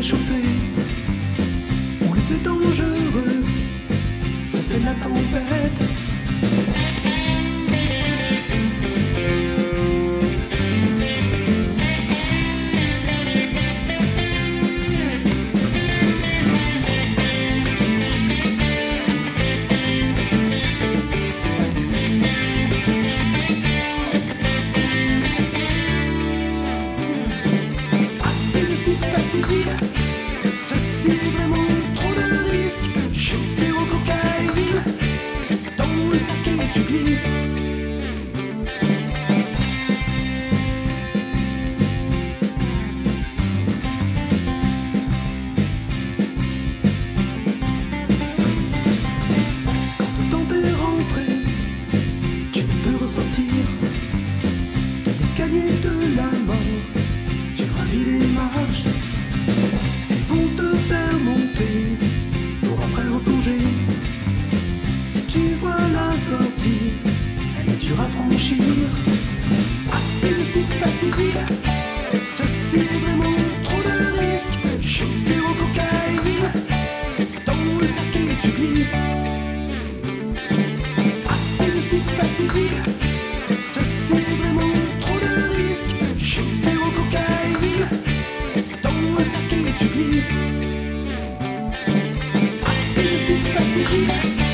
est réchauffé, où les étangs dangereux se fait la tempête. affranchir. Assez de fous plastique ceci est vraiment trop de risque. Jeter au cocaïne, dans le sac et tu glisses. Assez de fous plastique ceci est vraiment trop de risque. Jeter au cocaïne, dans le sac et tu glisses. Assez de fous plastique